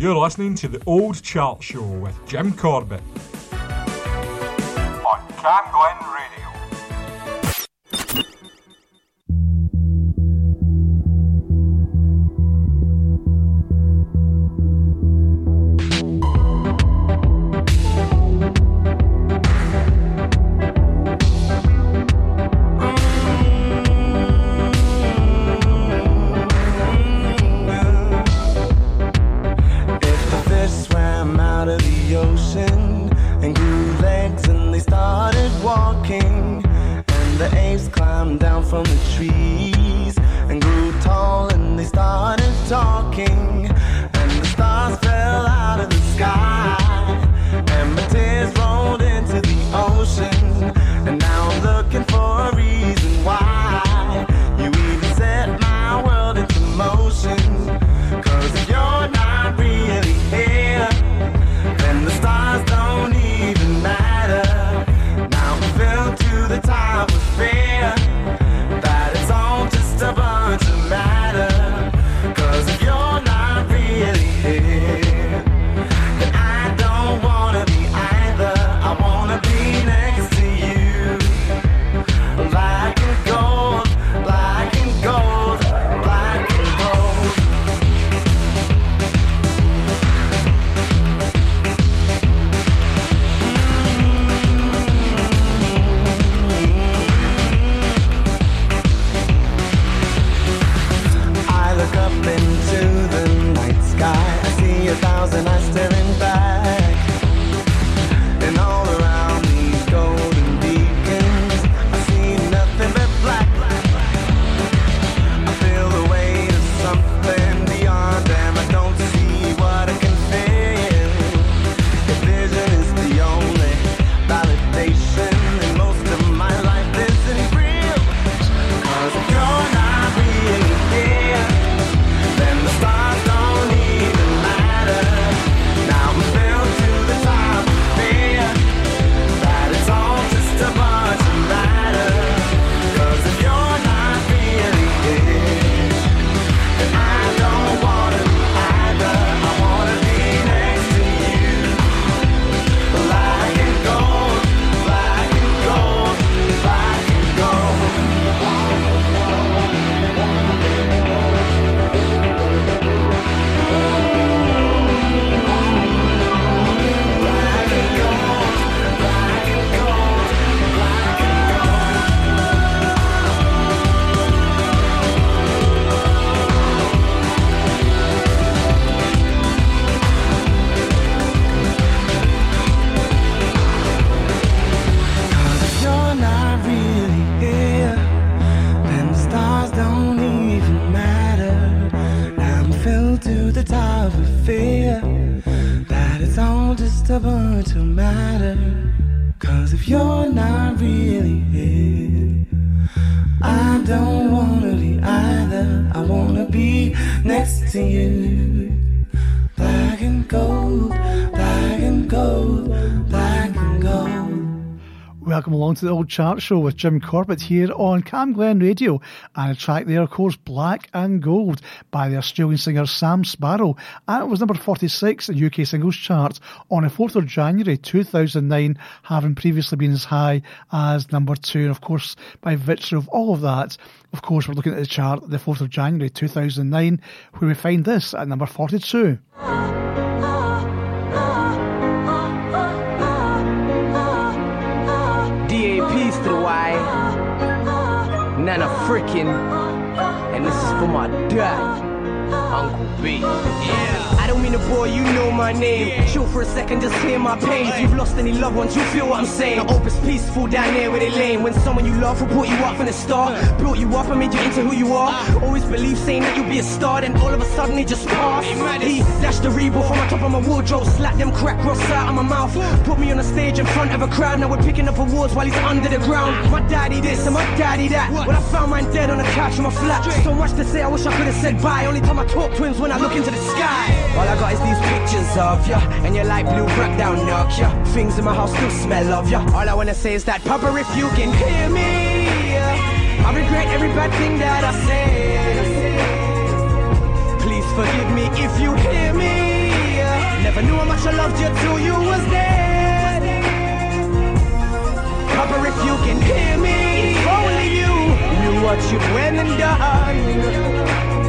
You're listening to the Old Chart Show with Jim Corbett on Cam Glen Radio. Along to the old chart show with Jim Corbett here on Cam Glen Radio. And a track there, of course, Black and Gold by the Australian singer Sam Sparro, And it was number 46 in UK singles chart on the 4th of January 2009, having previously been as high as number 2. And of course, by virtue of all of that, of course, we're looking at the chart the 4th of January 2009, where we find this at number 42. Freaking, and this is for my dad, Uncle B. Yeah I don't mean to bore you, know my name. Chill for a second, just hear my pain. If you've lost any loved ones, you feel what I'm saying. The opus peaceful down there where they lane. When someone you love will put you up from the start, built you up and made you into who you are. Always believe saying that you'll be a star, then all of a sudden it just passed. He dashed the rebel from my top of my wardrobe, slapped them crack rocks out of my mouth. Put me on a stage in front of a crowd, now we're picking up awards while he's under the ground. My daddy this and my daddy that. What? When I found mine dead on the couch in my flat. So much to say, I wish I could have said bye. Only time I talk twins when I look into the sky. All I got is these pictures of ya, and your light blue crackdown ya. Things in my house still smell of ya. All I wanna say is that, Papa, if you can hear me, uh, I regret every bad thing that I say. Please forgive me if you hear me. Uh, never knew how much I loved you till you was dead. Papa, if you can hear me, if only you knew what you went and done.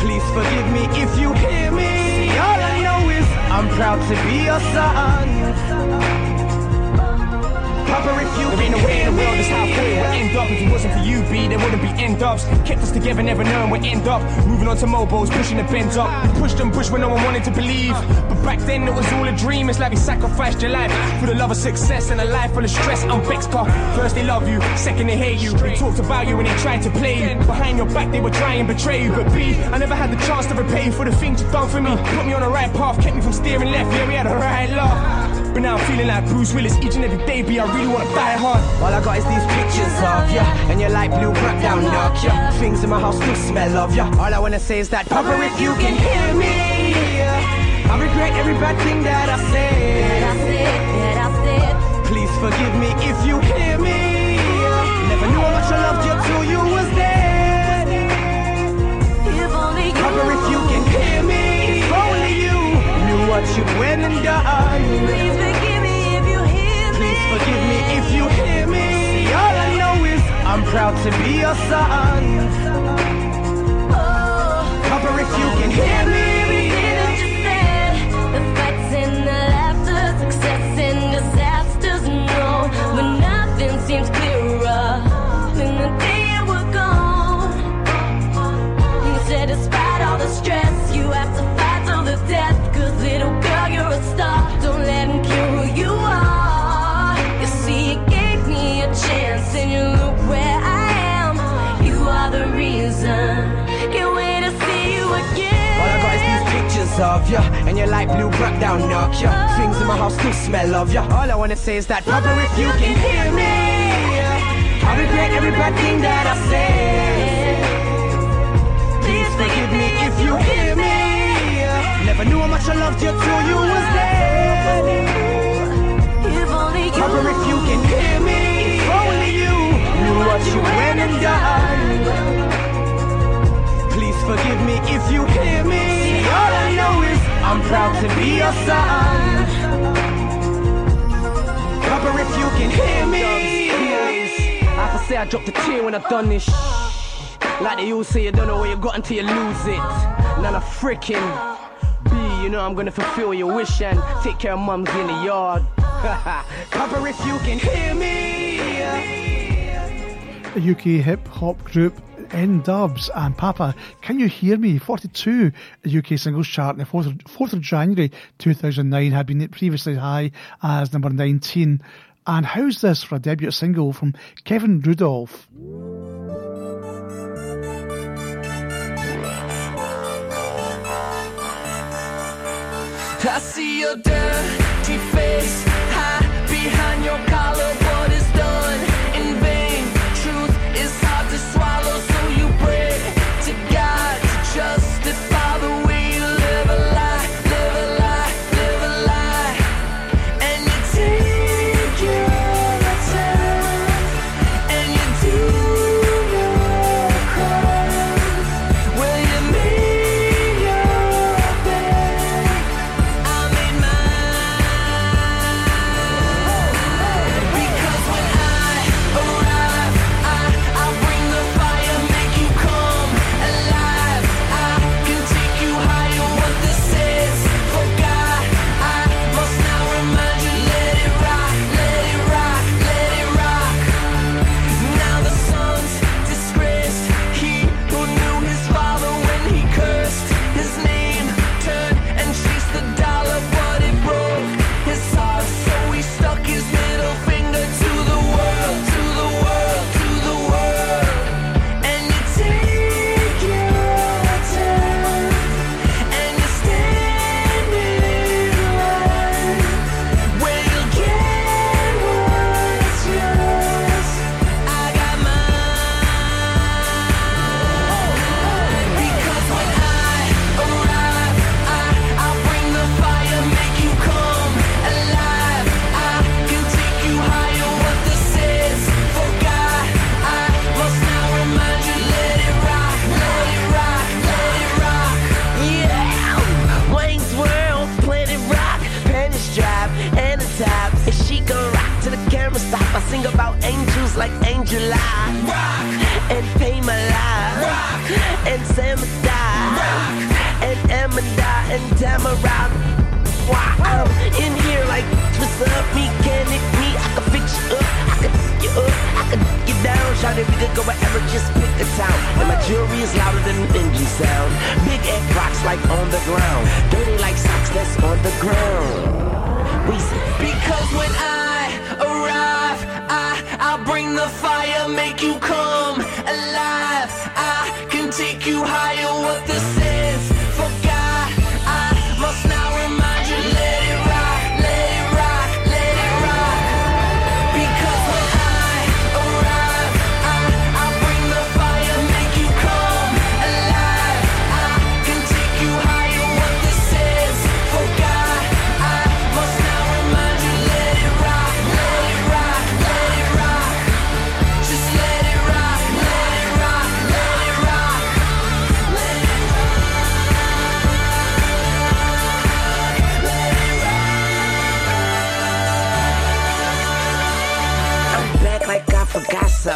Please forgive me if you hear me. All I know is I'm proud to be your son. You There ain't no way in the world thought it would end up. If it wasn't for you, B, there wouldn't be end ups. Kept us together, never knowing we'd end up. Moving on to mobiles, pushing the bends up. We pushed and pushed when no one wanted to believe. But back then it was all a dream. It's like we sacrificed your life for the love of success and a life full of stress. I'm vexed, car. First they love you, second they hate you. They talked about you when they tried to play you. Behind your back they were trying to betray you. But B, I never had the chance to repay you for the things you've done for me. Put me on the right path, kept me from steering left. Yeah, we had a right love. But now I'm feeling like Bruce Willis each and every day, B. I really wanna die hard. All I got is these pictures of ya And your light blue wrap down knock ya. Things in my house still smell of ya. All I wanna say is that Papa if you can hear me I regret every bad thing that I said. Please forgive me if you hear me Never knew how much I loved you till you was dead. Papa if you can hear what you went and done Please forgive me if you hear me. Please forgive me if you hear me. See, all I know is I'm proud to be your son. Oh, Papa, if you can hear me. everything that you said, the fights and the laughter, success of ya and your light blue wrap down knock ya. Things in my house still smell of ya. All I wanna say is that Papa, if you can hear me, I regret every bad thing that I said. Please forgive me if you hear me. Never knew how much I loved you till you was dead. If only you Papa, if you can hear me, if only you knew what you went and done. Please forgive me if you hear I'm proud to be your son. Papa, if you can hear me. I to say I dropped a tear when I done this. Like they all say, you don't know where you got until you lose it. None of freaking B, you know I'm gonna fulfill your wish and take care of mums in the yard. Papa, if you can hear me. The UK hip hop group N-Dubz and Papa, Can You Hear Me? 42 the UK singles chart on the 4th of, 4th of January 2009 had been previously high as number 19. And how's this for a debut single from Kevin Rudolf? I see your dirty face behind your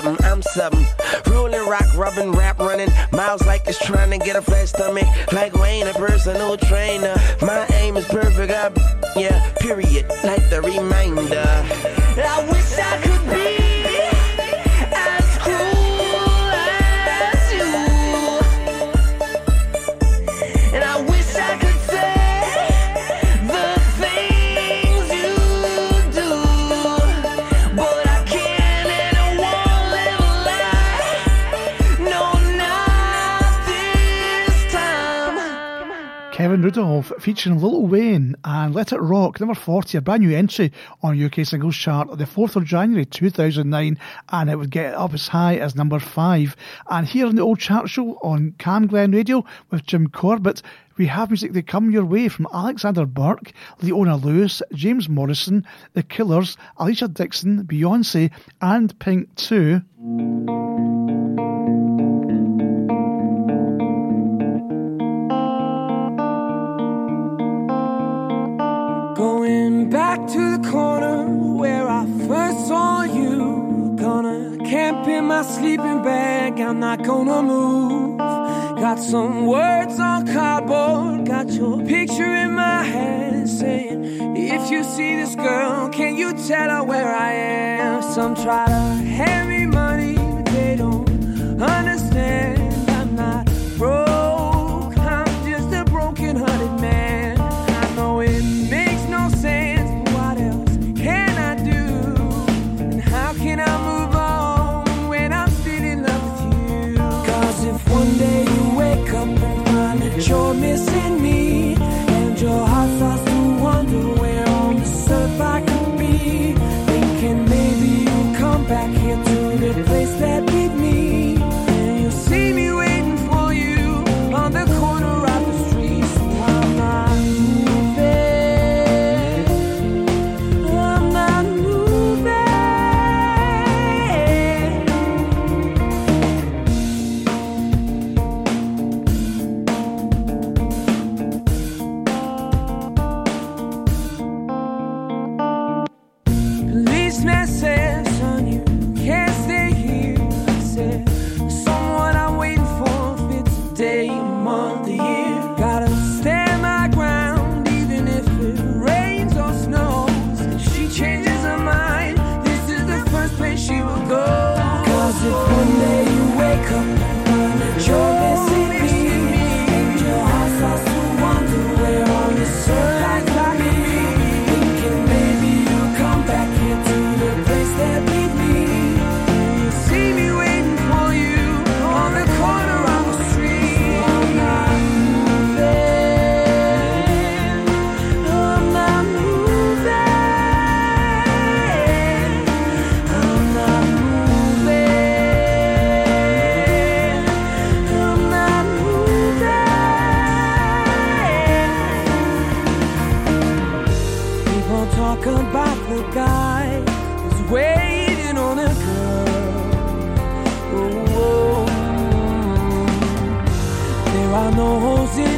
something. I'm something. Rolling rock, rubbing, rap running. Miles like it's trying to get a flat stomach. Like Wayne, a personal trainer. My aim is perfect. I, yeah, period. Like the reminder. I wish I could be Gavin Rudolf featuring Lil Wayne and Let It Rock, number 40, a brand new entry on UK singles chart the 4th of January 2009, and it would get up as high as number 5. And here on the old chart show on Cam Glen Radio with Jim Corbett, we have music that come your way from Alexandra Burke, Leona Lewis, James Morrison, The Killers, Alesha Dixon, Beyonce, and Pink 2. To the corner where I first saw you. Gonna camp in my sleeping bag, I'm not gonna move. Got some words on cardboard, got your picture in my hand saying, If you see this girl, can you tell her where I am? Some try to hand me money, but they don't understand.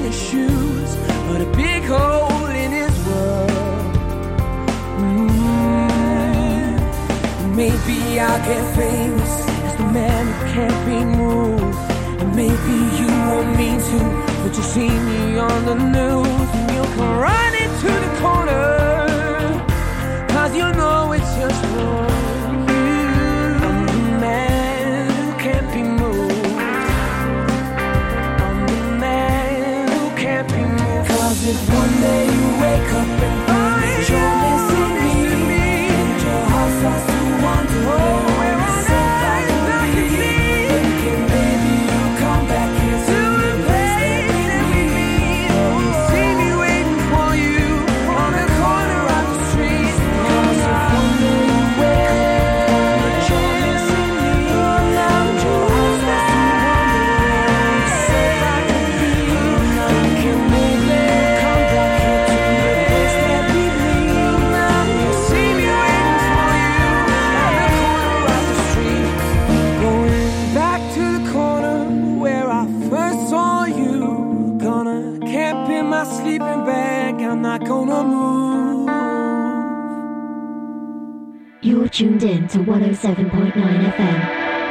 his shoes, but a big hole in his world. Mm-hmm. Maybe I'll get famous as the man who can't be moved. And maybe you won't mean to, but you see me on the news, and you'll come running to the corner. Cause you know tuned in to 107.9 FM,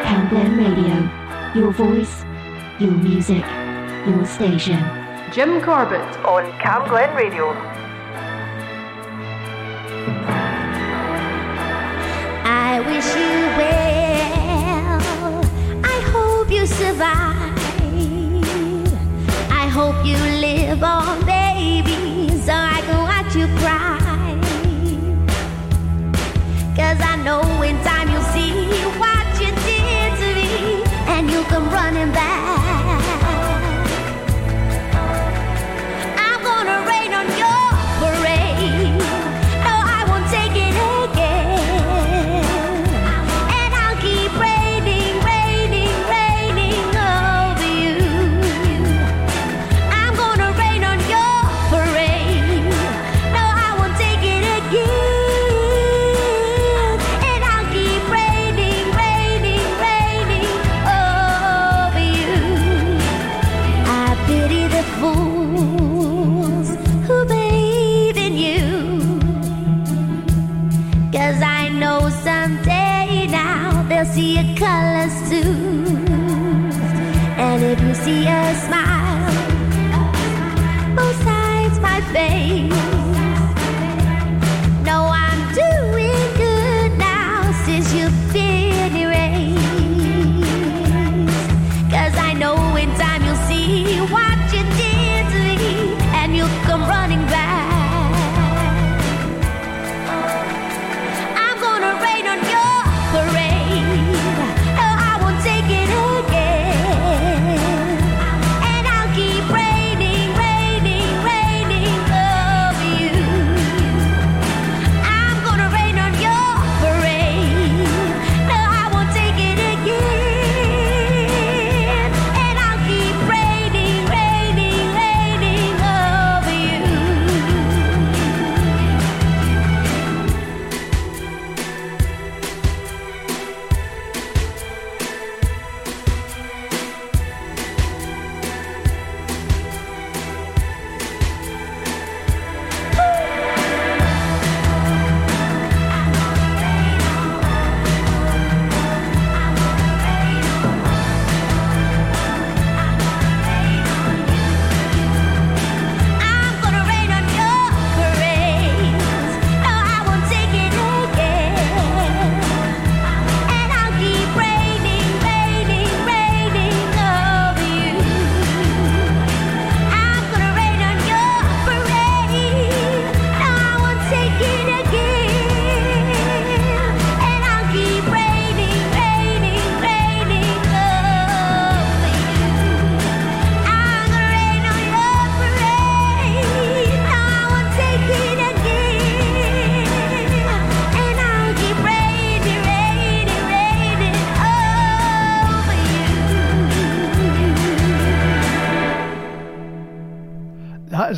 Cam Glen Radio. Your voice, your music, your station. Jim Corbett on Cam Glen Radio.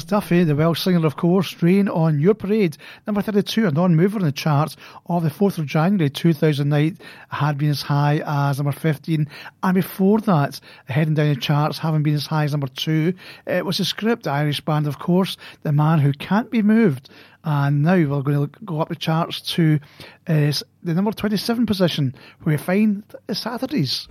Duffy, the Welsh singer, of course, Rain on Your Parade. Number 32, a non-mover in the charts of the 4th of January 2009, had been as high as number 15. And before that, heading down the charts, having been as high as number 2, it was a script Irish band, of course, The Man Who Can't Be Moved. And now we're going to go up the charts to uh, the number 27 position, where we find Saturdays.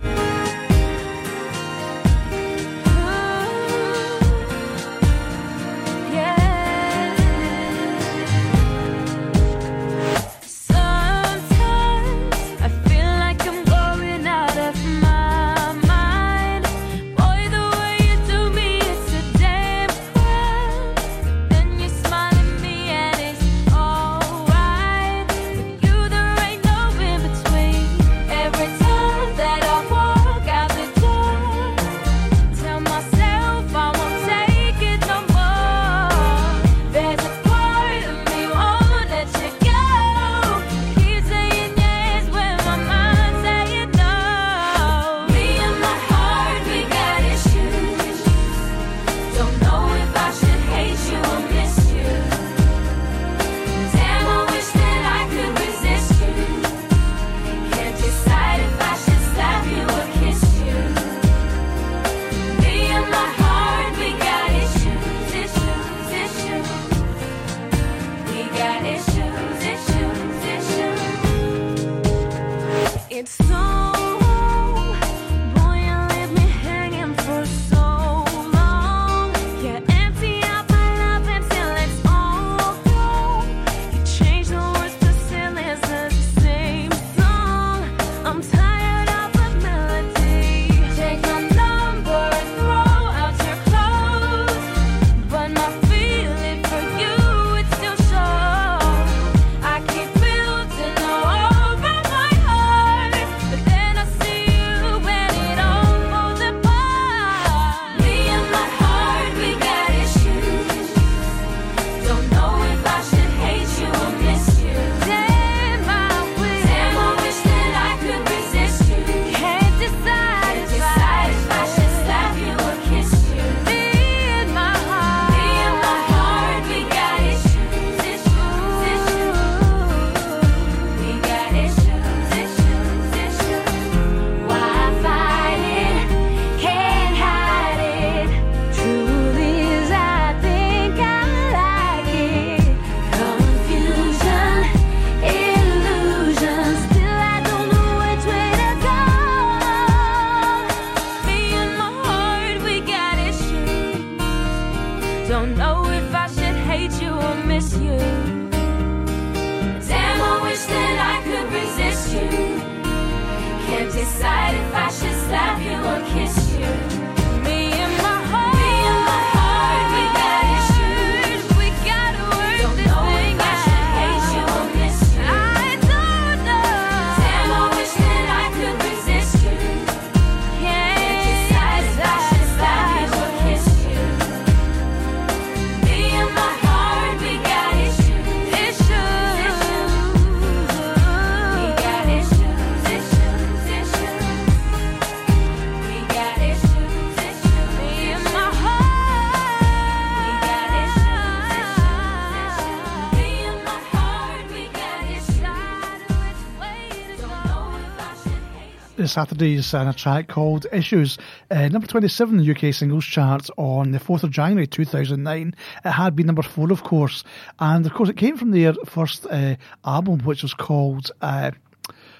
Saturdays and a track called Issues. Uh, number 27 in the UK singles chart on the 4th of January 2009. It had been number 4, of course. And of course, it came from their first uh, album, which was called. Uh,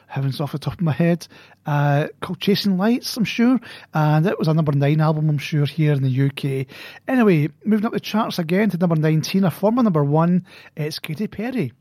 heavens off the top of my head, uh, called Chasing Lights, I'm sure. And it was a number nine album, I'm sure, here in the UK. Anyway, moving up the charts again to number 19, a former number one, it's Katy Perry.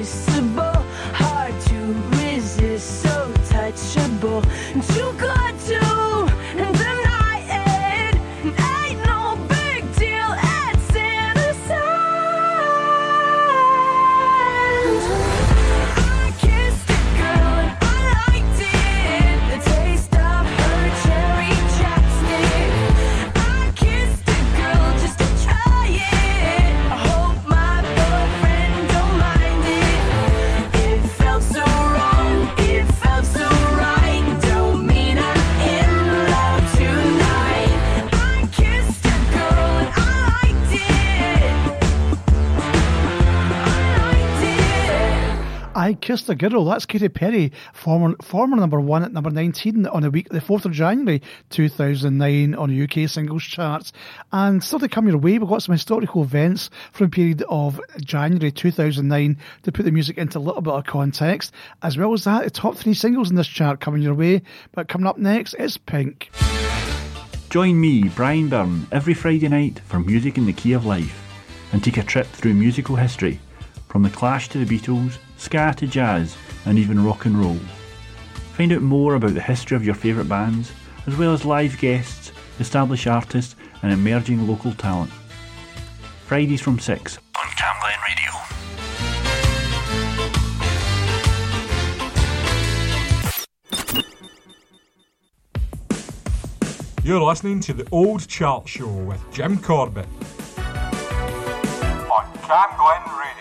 this Kiss the Girl. That's Katy Perry, former, former number one at number 19 on the week, the 4th of January 2009 on the UK singles charts. And still to come your way, we've got some historical events from the period of January 2009 to put the music into a little bit of context. As well as that, the top three singles in this chart coming your way. But coming up next is Pink. Join me, Brian Byrne, every Friday night for Music in the Key of Life and take a trip through musical history, from the Clash to the Beatles ska to jazz, and even rock and roll. Find out more about the history of your favourite bands, as well as live guests, established artists, and emerging local talent. Fridays from 6 on Cam Radio. You're listening to the Old Chart Show with Jim Corbett on Cam Radio.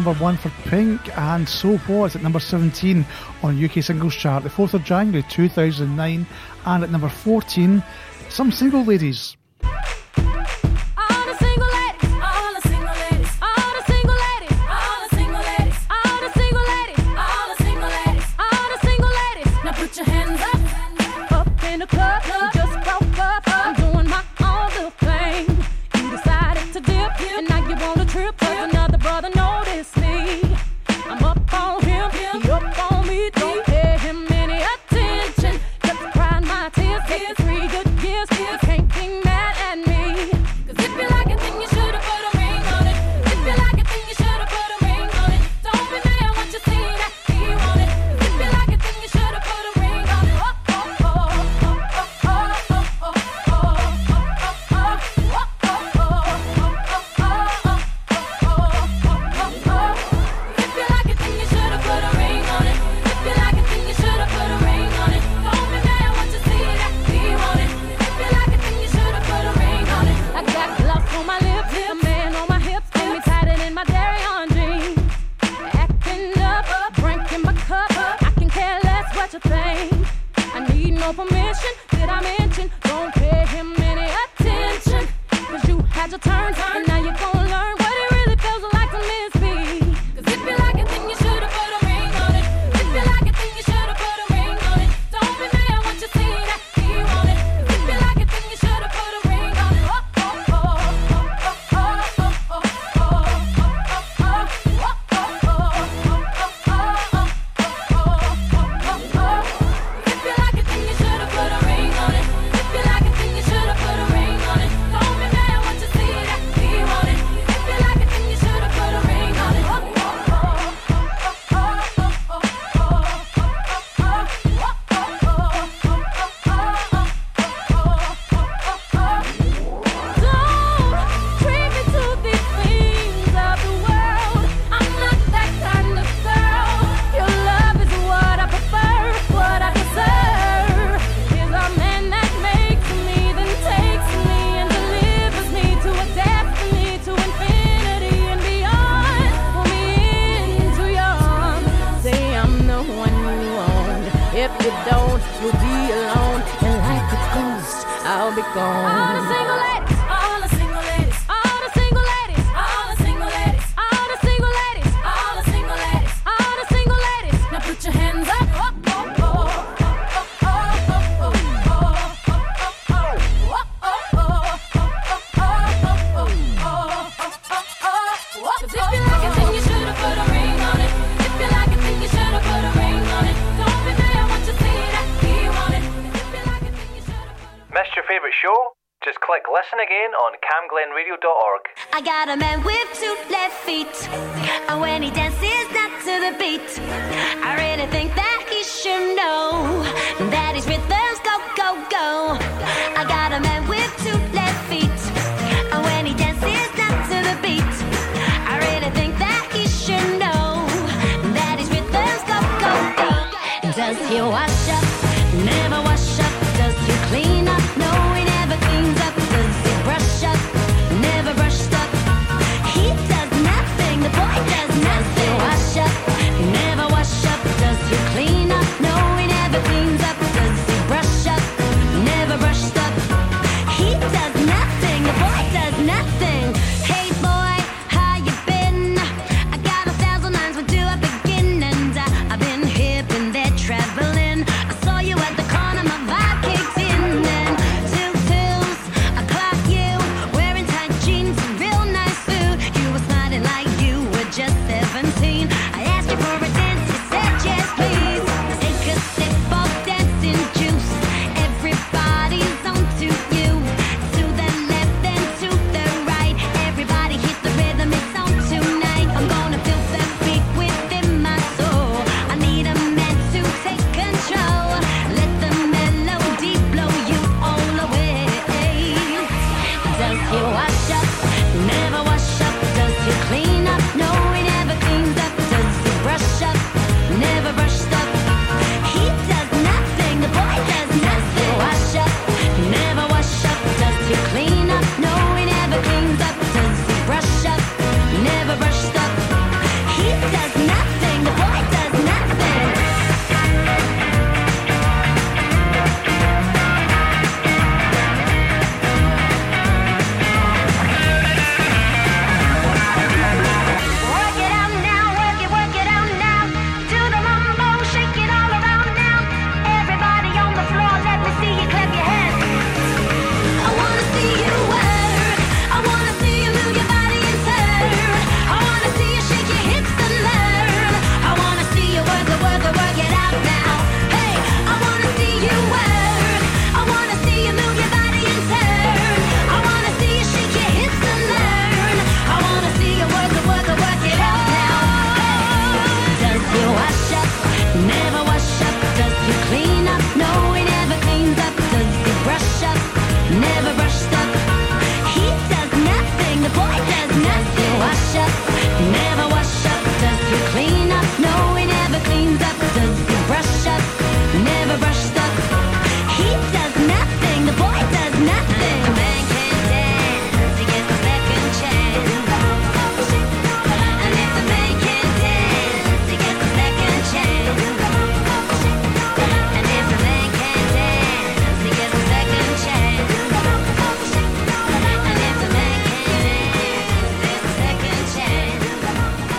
number one for Pink and So What at number 17 on UK Singles Chart, the 4th of January 2009, and at number 14, Some Single Ladies. I got a man with two left feet, and when he dances.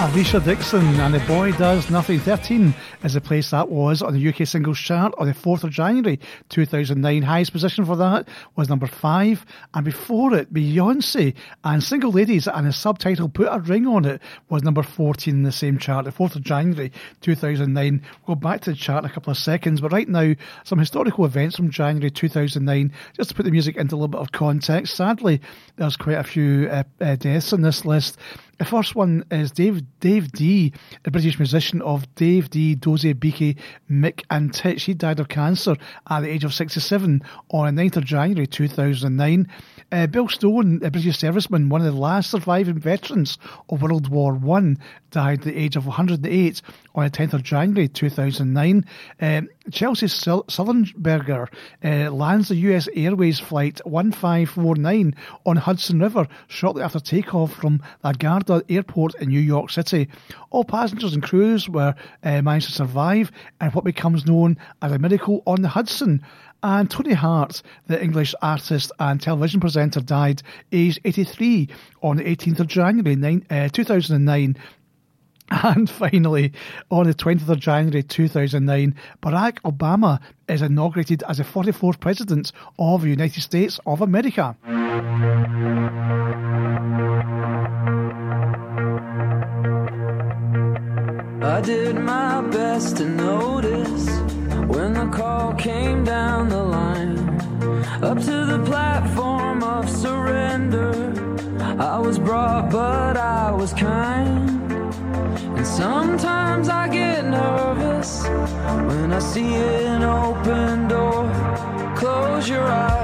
Alesha Dixon and The Boy Does Nothing 13 is the place that was on the UK singles chart on the 4th of January 2009. Highest position for that was number 5 and before it Beyonce and Single Ladies and the subtitle Put a Ring on It was number 14 in the same chart, the 4th of January 2009. We'll go back to the chart in a couple of seconds but right now some historical events from January 2009 just to put the music into a little bit of context. Sadly there's quite a few uh, uh, deaths on this list. The first one is Dave Dave Dee, the British musician of Dave Dee, Dozy, Beaky, Mick and Tich. He died of cancer at the age of 67 on the 9th of January 2009. Uh, Bill Stone, a British serviceman, one of the last surviving veterans of World War One, died at the age of 108 on the 10th of January 2009. Um, Chesley Sul- Sullenberger uh, lands the US Airways flight 1549 on Hudson River shortly after takeoff from LaGuardia Airport in New York City. All passengers and crews were uh, managed to survive and what becomes known as a miracle on the Hudson. And Tony Hart, the English artist and television presenter, died aged 83 on the 18th of January nine, uh, 2009 and finally, on the 20th of January 2009, Barack Obama is inaugurated as the 44th President of the United States of America. I did my best to notice when the call came down the line up to the platform of surrender. I was brought, but I was kind. And sometimes I get nervous when I see an open door. Close your eyes,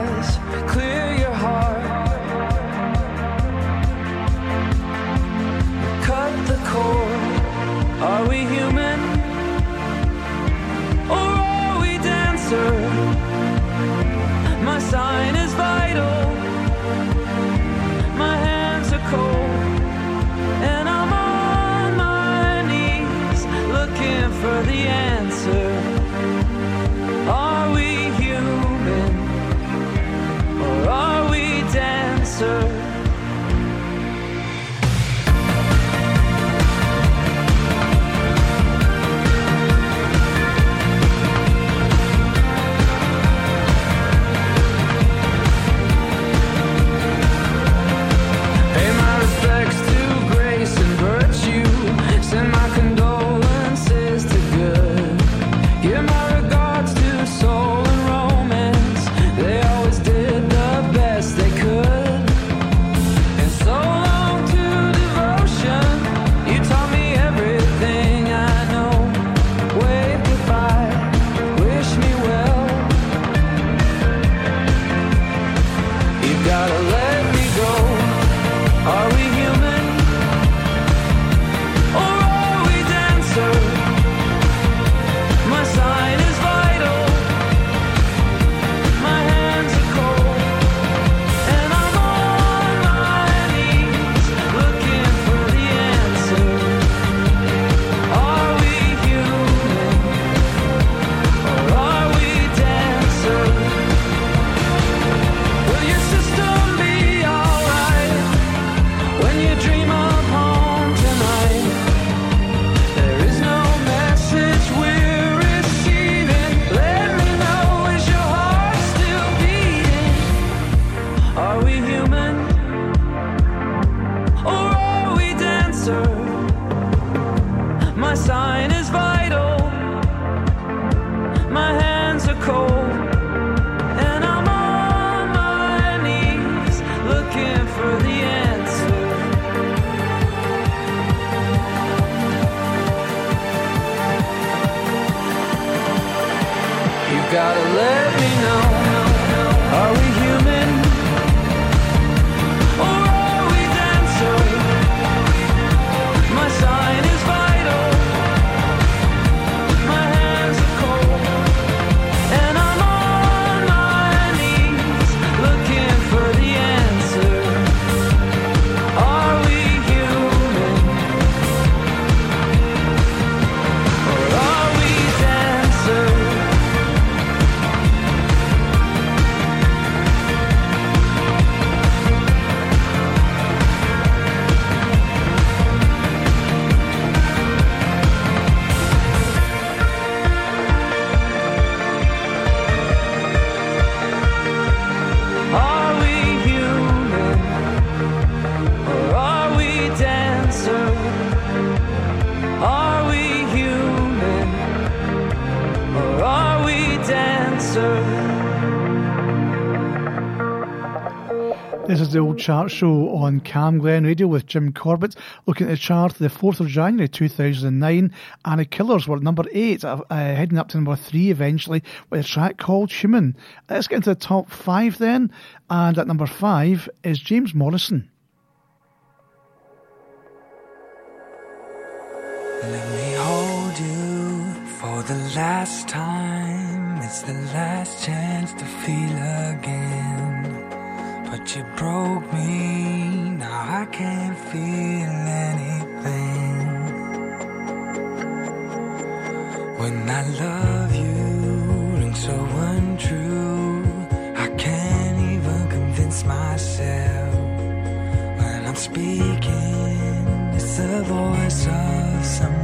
chart show on Cam Glen Radio with Jim Corbett. Looking at the chart, the 4th of January 2009, and the Killers were number 8, uh, uh, heading up to number 3 eventually with a track called Human. Let's get into the top 5 then, and at number 5 is James Morrison. Let me hold you for the last time. It's the last chance to feel again. But you broke me, now I can't feel anything. When I love you, rings so untrue. I can't even convince myself when I'm speaking. It's the voice of someone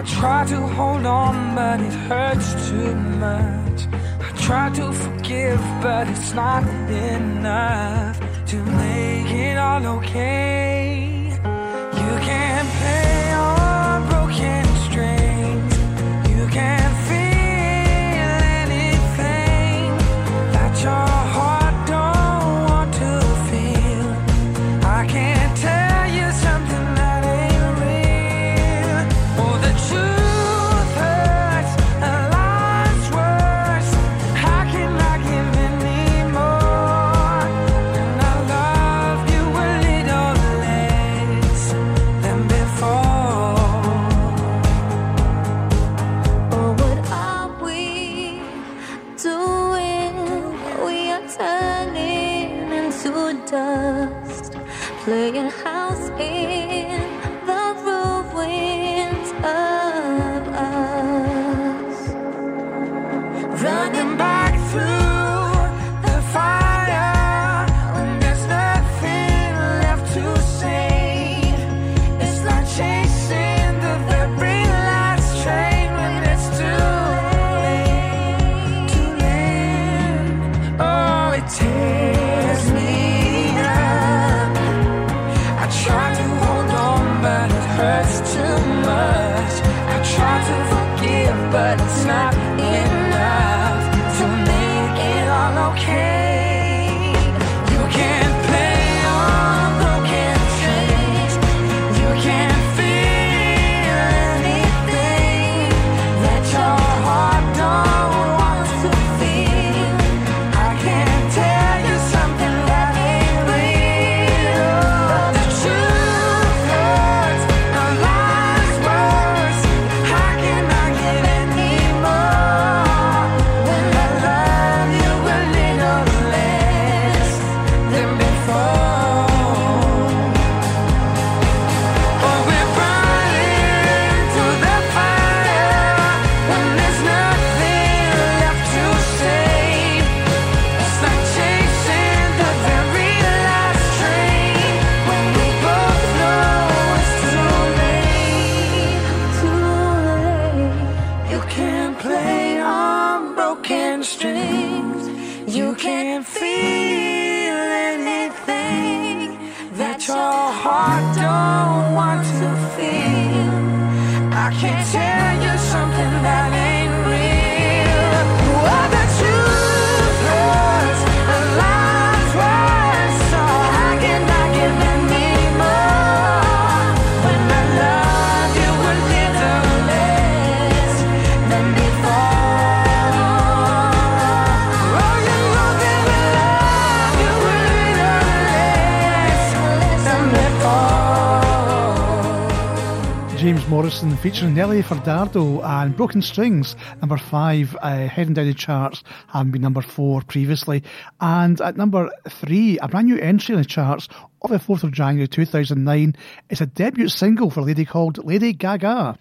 I try to hold on, but it hurts too much. I try to forgive, but it's not enough to make it all okay. Morrison featuring Nelly Furtado and Broken Strings, number five, uh, heading down the charts, having been number four previously. And at number three, a brand new entry in the charts of the 4th of January 2009 is a debut single for a lady called Lady Gaga.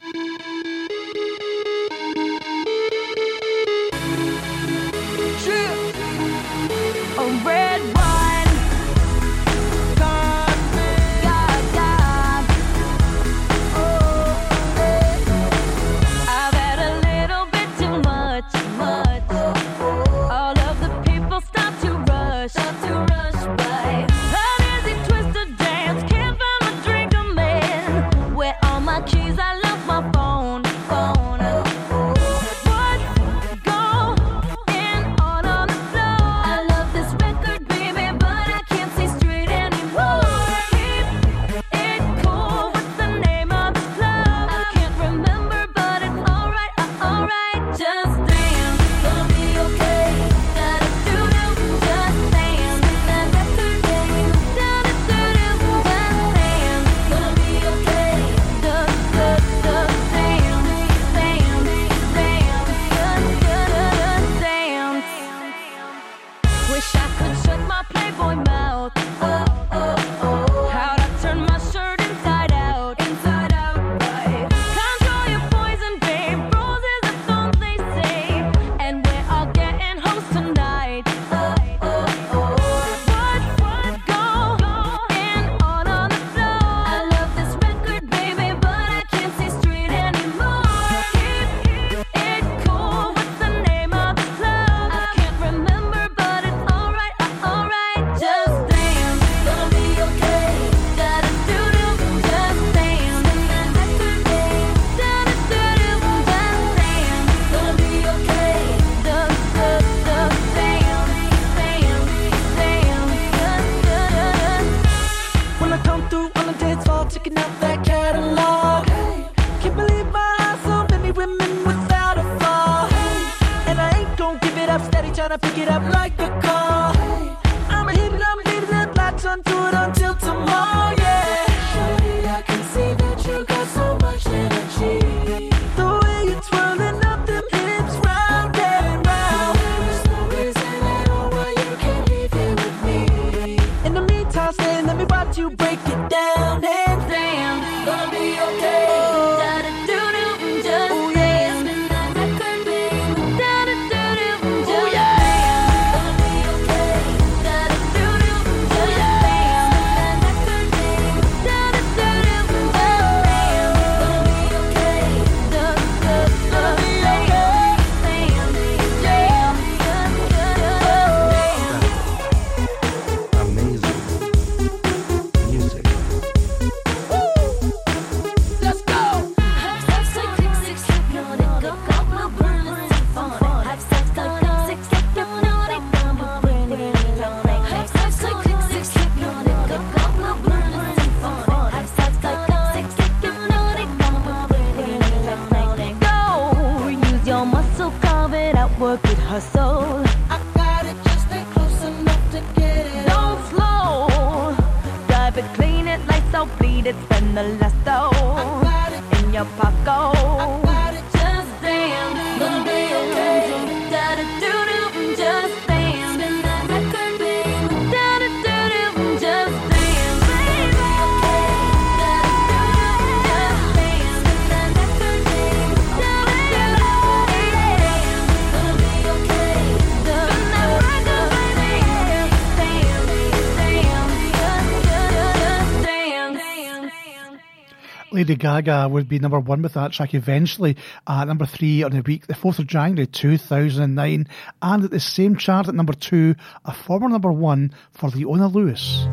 Gaga would be number one with that track eventually, at number three on the week, the 4th of January 2009, and at the same chart at number two, a former number one for Leona Lewis.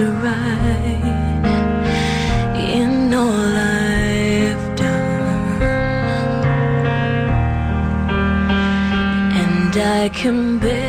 to right in all I've done, and I can bear.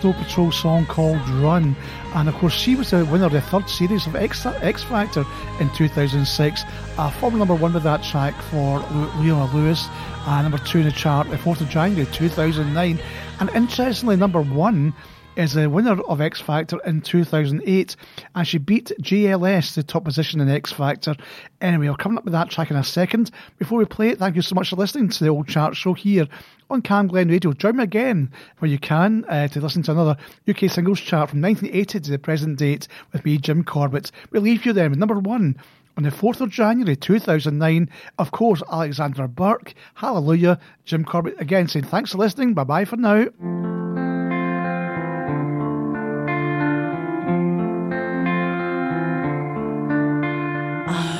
Snow Patrol song called Run. And of course, she was the winner of the third series of X, X Factor in 2006. A former number one with that track for Leona Lewis, and number two in the chart the 4th of January 2009. And interestingly, number one is the winner of X Factor in 2008, and she beat JLS, the top position in X Factor. Anyway, I'll come up with that track in a second. Before we play it, thank you so much for listening to the old chart show here on Cam Glen Radio. Join me again where you can uh, to listen to another UK singles chart from 1980 to the present date with me, Jim Corbett. We leave you then with number one. On the 4th of January 2009, of course, Alexandra Burke, Hallelujah, Jim Corbett again saying thanks for listening, bye bye for now.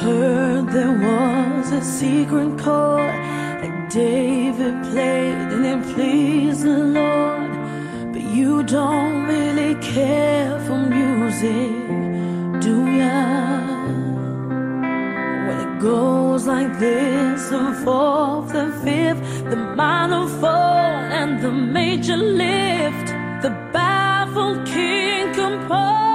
Heard there was a secret chord that David played and it pleased the Lord. But you don't really care for music, do ya? When it goes like this the fourth, the fifth, the minor fall, and the major lift. The baffled king composing